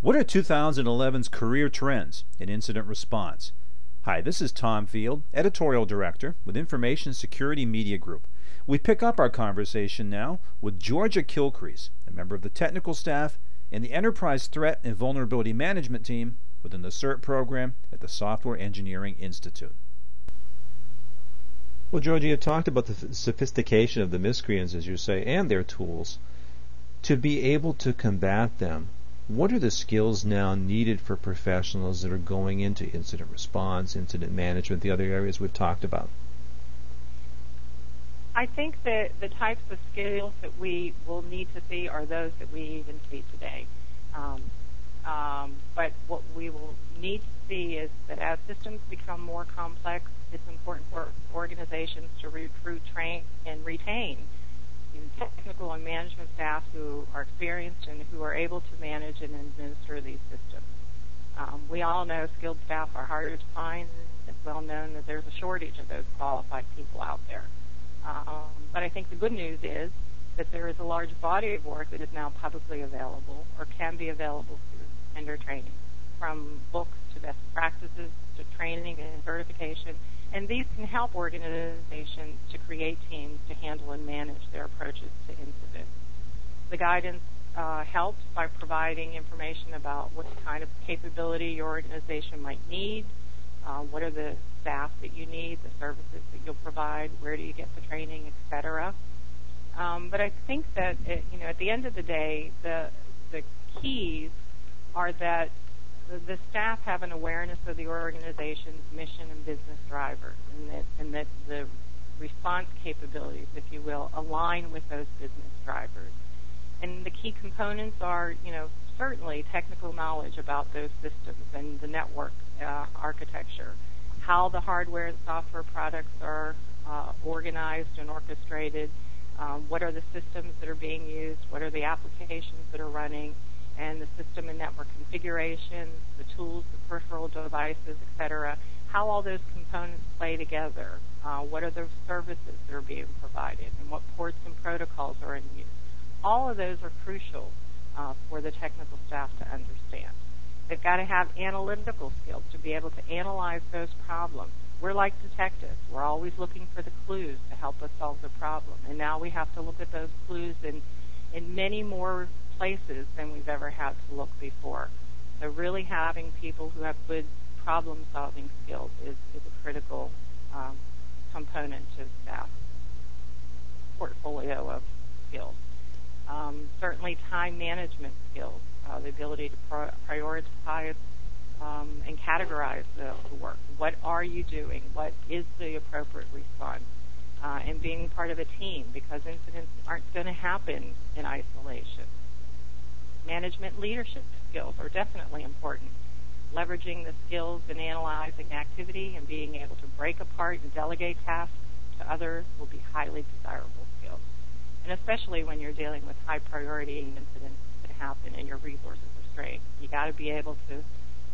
What are 2011's career trends in incident response? Hi, this is Tom Field, Editorial Director with Information Security Media Group. We pick up our conversation now with Georgia Killcrece, a member of the technical staff and the Enterprise Threat and Vulnerability Management Team within the CERT program at the Software Engineering Institute. Well, Georgia, you talked about the sophistication of the miscreants, as you say, and their tools. To be able to combat them, what are the skills now needed for professionals that are going into incident response, incident management, the other areas we've talked about? I think that the types of skills that we will need to see are those that we even see today. Um, um, but what we will need to see is that as systems become more complex, it's important for organizations to recruit, train, and retain and management staff who are experienced and who are able to manage and administer these systems. Um, we all know skilled staff are harder to find. It's well known that there's a shortage of those qualified people out there. Um, but I think the good news is that there is a large body of work that is now publicly available or can be available through vendor training, from books to best practices to training and certification and these can help organizations to create teams to handle and manage their approaches to incidents. The guidance uh, helps by providing information about what kind of capability your organization might need, uh, what are the staff that you need, the services that you'll provide, where do you get the training, etc. Um, but I think that it, you know at the end of the day, the the keys are that the, staff have an awareness of the organization's mission and business drivers, and that, and that the response capabilities, if you will, align with those business drivers. And the key components are, you know, certainly technical knowledge about those systems and the network uh, architecture, how the hardware and software products are uh, organized and orchestrated, um, what are the systems that are being used, what are the applications that are running, and the system and network configurations, the tools, the peripheral devices, etc., how all those components play together, uh, what are the services that are being provided, and what ports and protocols are in use. All of those are crucial uh, for the technical staff to understand. They've got to have analytical skills to be able to analyze those problems. We're like detectives. We're always looking for the clues to help us solve the problem. And now we have to look at those clues in, in many more places than we've ever had to look before. So really having people who have good problem solving skills is, is a critical um, component to staff portfolio of skills. Um, certainly time management skills, uh, the ability to pro- prioritize um, and categorize the, the, work. What are you doing? What is the appropriate response? Uh, and being part of a team because incidents aren't going to happen in isolation management leadership skills are definitely important. Leveraging the skills in analyzing activity and being able to break apart and delegate tasks to others will be highly desirable skills. And especially when you're dealing with high priority incidents that happen and your resources are strained. You got to be able to,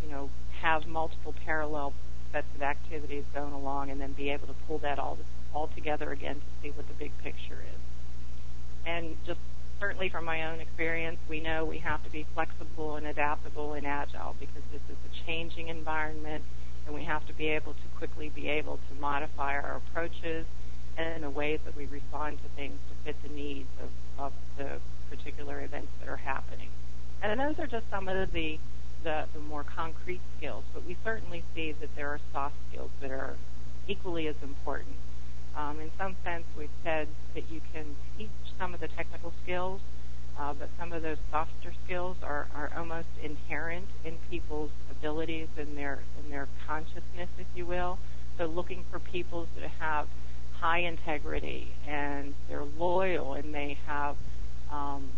you know, have multiple parallel sets of activities going along and then be able to pull that all all together again to see what the big picture is. And just certainly from my own experience, we know we have to be flexible and adaptable and agile because this is a changing environment and we have to be able to quickly be able to modify our approaches and the ways that we respond to things to fit the needs of, of the particular events that are happening. And those are just some of the, the, the more concrete skills, but we certainly see that there are soft skills that are equally as important. Um, in some sense, we've said that you can teach some of the technical skills, uh, but some of those softer skills are, are almost inherent in people's abilities and their in their consciousness, if you will. So looking for people that have high integrity and they're loyal and they have um,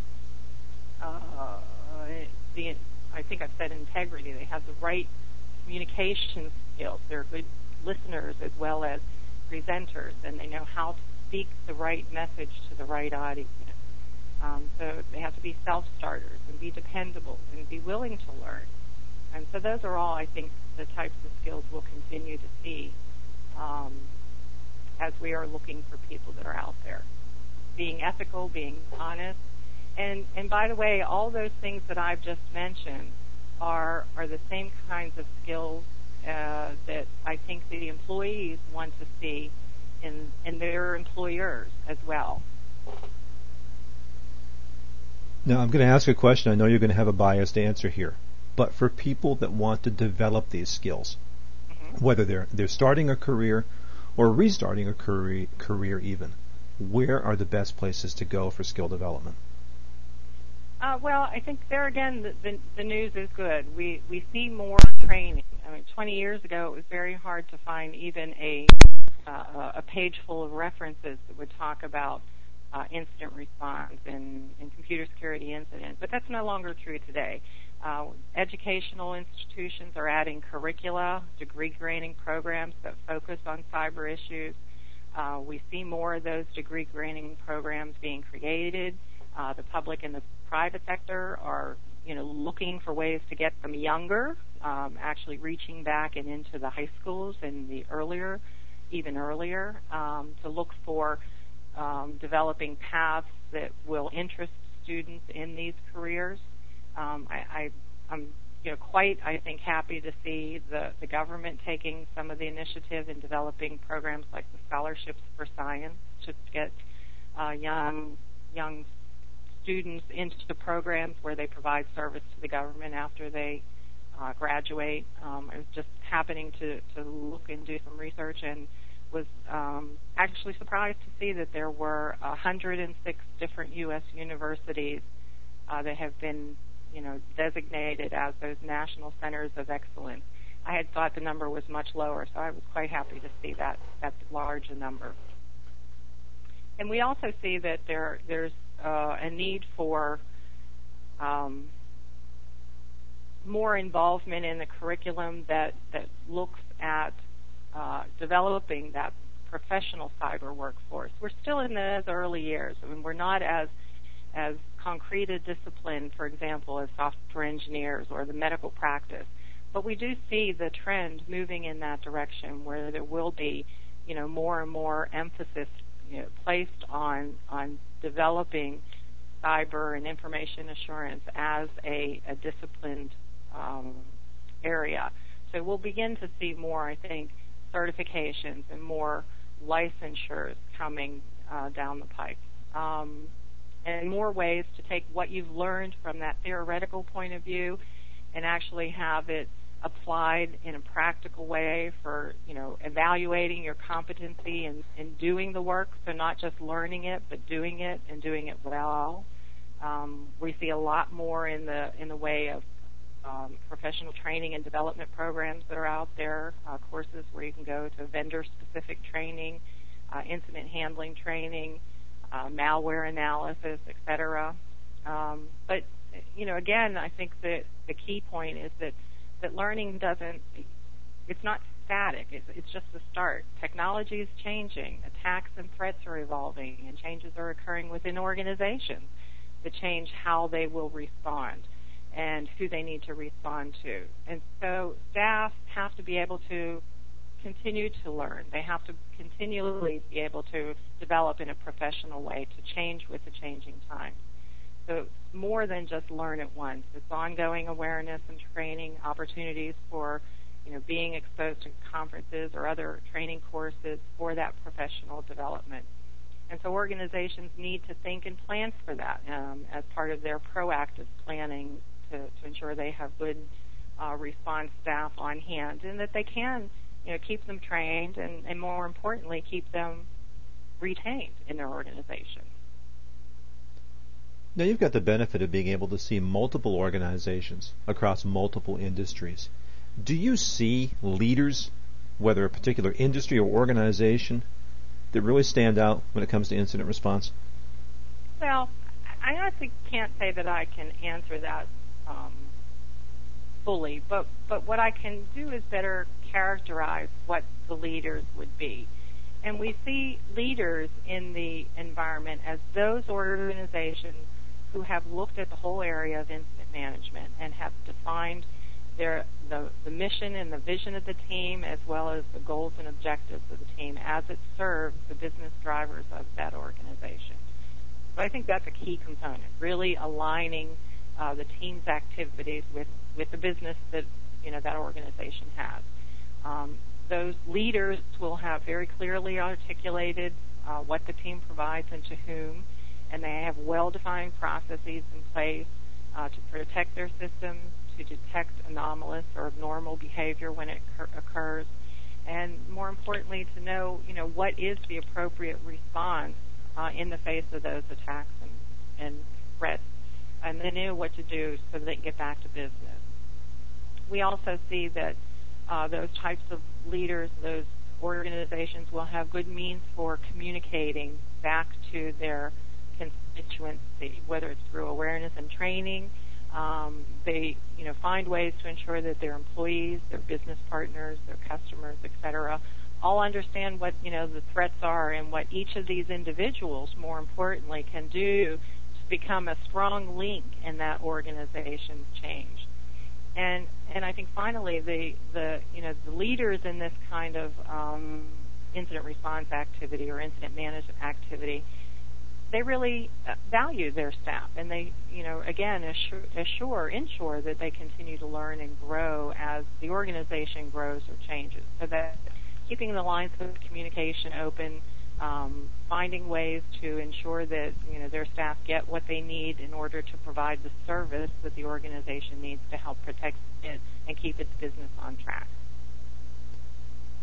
uh, the I think I've said integrity. They have the right communication skills. They're good listeners as well as presenters, and they know how to speak the right message to the right audience. Um, so they have to be self-starters and be dependable and be willing to learn. And so those are all, I think, the types of skills we'll continue to see um, as we are looking for people that are out there. Being ethical, being honest, and and by the way, all those things that I've just mentioned are are the same kinds of skills uh, that I think the employees want to see in in their employers as well. Now, I'm going to ask a question. I know you're going to have a biased answer here, but for people that want to develop these skills, mm-hmm. whether they're they're starting a career or restarting a career, career even, where are the best places to go for skill development? Uh, well, I think there again, the, the, the news is good. We we see more training. I mean, 20 years ago, it was very hard to find even a uh, a page full of references that would talk about uh, incident response and, and computer security incident. But that's no longer true today. Uh, educational institutions are adding curricula, degree granting programs that focus on cyber issues. Uh, we see more of those degree granting programs being created. Uh, the public and the private sector are, you know, looking for ways to get them younger, um, actually reaching back and into the high schools and the earlier, even earlier, um, to look for um, developing paths that will interest students in these careers. Um, I, I, am you know quite I think happy to see the, the government taking some of the initiative in developing programs like the scholarships for science to get uh, young young students into the programs where they provide service to the government after they uh, graduate. Um, I was just happening to, to look and do some research and was um, actually surprised to see that there were 106 different U.S. universities uh, that have been, you know, designated as those national centers of excellence. I had thought the number was much lower, so I was quite happy to see that that large a number. And we also see that there there's uh, a need for um, more involvement in the curriculum that that looks at uh, developing that professional cyber workforce. We're still in those early years. I mean, we're not as as concrete a discipline, for example, as software engineers or the medical practice. But we do see the trend moving in that direction, where there will be, you know, more and more emphasis you know, placed on on developing cyber and information assurance as a, a disciplined um, area. So we'll begin to see more, I think, certifications and more licensures coming uh, down the pike. Um, and more ways to take what you've learned from that theoretical point of view and actually have it applied in a practical way for, you know, evaluating your competency and in doing the work. So not just learning it, but doing it and doing it well. Um, we see a lot more in the in the way of um, professional training and development programs that are out there, uh, courses where you can go to vendor-specific training, uh, incident handling training, uh, malware analysis, etc. Um, but you know, again, I think that the key point is that that learning doesn't. It's not static. It's, it's just the start. Technology is changing. Attacks and threats are evolving, and changes are occurring within organizations that change how they will respond and who they need to respond to. And so staff have to be able to continue to learn. They have to continually be able to develop in a professional way to change with the changing times. So more than just learn at once. It's ongoing awareness and training opportunities for, you know, being exposed to conferences or other training courses for that professional development. And so organizations need to think and plan for that um, as part of their proactive planning to, to ensure they have good uh, response staff on hand and that they can you know keep them trained and, and more importantly keep them retained in their organization. Now you've got the benefit of being able to see multiple organizations across multiple industries. Do you see leaders, whether a particular industry or organization, that really stand out when it comes to incident response? Well, I honestly can't say that I can answer that um, fully, but but what I can do is better characterize what the leaders would be. And we see leaders in the environment as those organizations who have looked at the whole area of incident management and have defined their the, the mission and the vision of the team as well as the goals and objectives of the team as it serves the business drivers of that organization. So I think that's a key component, really aligning uh, the team's activities with, with the business that you know that organization has. Um, those leaders will have very clearly articulated uh, what the team provides and to whom, and they have well-defined processes in place uh, to protect their systems, to detect anomalous or abnormal behavior when it cur- occurs, and more importantly, to know you know what is the appropriate response uh, in the face of those attacks and, and threats, and they knew what to do so they can get back to business. We also see that uh, those types of leaders, those organizations will have good means for communicating back to their constituency, whether it's through awareness and training. Um, they, you know, find ways to ensure that their employees, their business partners, their customers, etc., all understand what you know the threats are and what each of these individuals, more importantly, can do become a strong link in that organization's change. And and I think finally the the you know the leaders in this kind of um, incident response activity or incident management activity, they really uh, value their staff and they you know again assure, assure ensure that they continue to learn and grow as the organization grows or changes. So that keeping the lines of communication open um, finding ways to ensure that you know their staff get what they need in order to provide the service that the organization needs to help protect it and keep its business on track.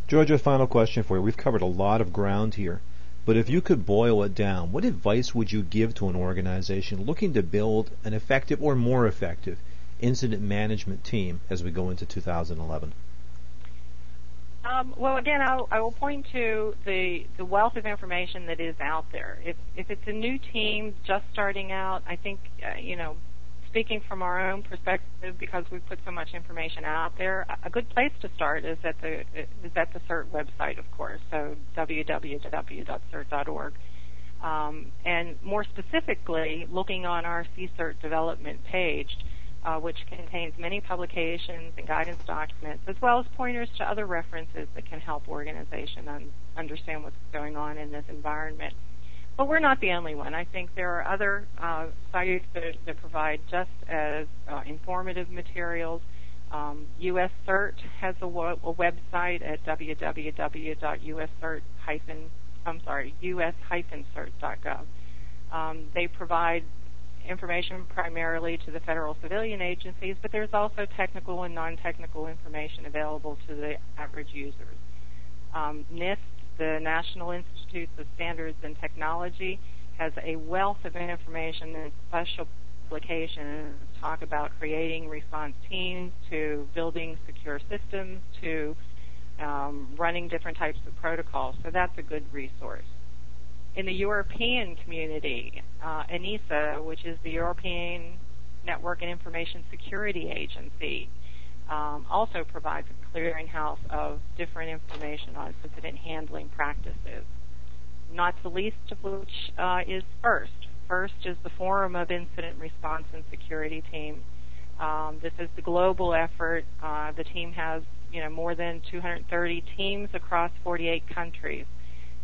Georgia, final question for you. We've covered a lot of ground here, but if you could boil it down, what advice would you give to an organization looking to build an effective or more effective incident management team as we go into 2011? Um, well, again, I'll, I will point to the the wealth of information that is out there. If if it's a new team just starting out, I think uh, you know, speaking from our own perspective, because we put so much information out there, a good place to start is at the is at the CERT website, of course. So www.cert.org. Um, and more specifically, looking on our CSIRT development page, uh, which contains many publications and guidance documents, as well as pointers to other references that can help organizations un- understand what's going on in this environment. But we're not the only one. I think there are other uh, sites that, that, provide just as uh, informative materials. Um, US CERT has a, wo- a website at www.uscert I'm sorry, us-cert.gov. Um, they provide information primarily to the federal civilian agencies, but there's also technical and non-technical information available to the average users. Um, NIST, the National Institute of Standards and Technology, has a wealth of information and special publications talk about creating response teams to building secure systems to um, running different types of protocols. So that's a good resource in the European community, uh, ENISA, which is the European Network and Information Security Agency, um, also provides a clearinghouse of different information on incident handling practices. Not the least of which uh, is FIRST. FIRST is the Forum of Incident Response and Security Team. Um, this is the global effort. Uh, the team has, you know, more than 230 teams across 48 countries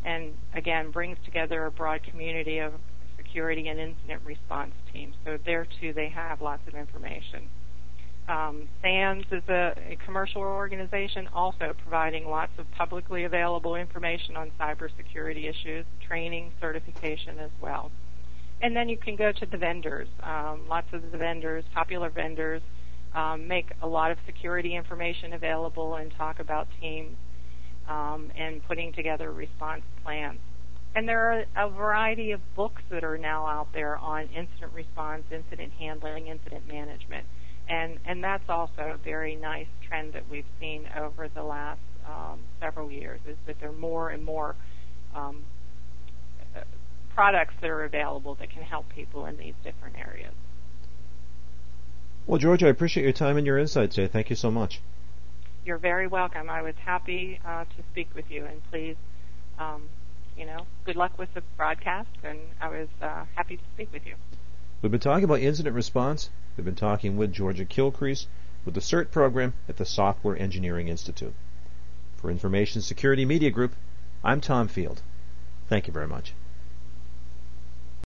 and again brings together a broad community of security and incident response teams. So there too, they have lots of information. Um, SANS is a, a, commercial organization also providing lots of publicly available information on cybersecurity issues, training, certification as well. And then you can go to the vendors. Um, lots of the vendors, popular vendors, um, make a lot of security information available and talk about teams um, and putting together response plans. And there are a variety of books that are now out there on incident response, incident handling, incident management. And, and that's also a very nice trend that we've seen over the last um, several years is that there are more and more um, products that are available that can help people in these different areas. Well, George, I appreciate your time and your insights today. Thank you so much you're very welcome. I was happy uh, to speak with you, and please, um, you know, good luck with the broadcast. And I was uh, happy to speak with you. We've been talking about incident response. We've been talking with Georgia Killcrece with the CERT program at the Software Engineering Institute. For Information Security Media Group, I'm Tom Field. Thank you very much.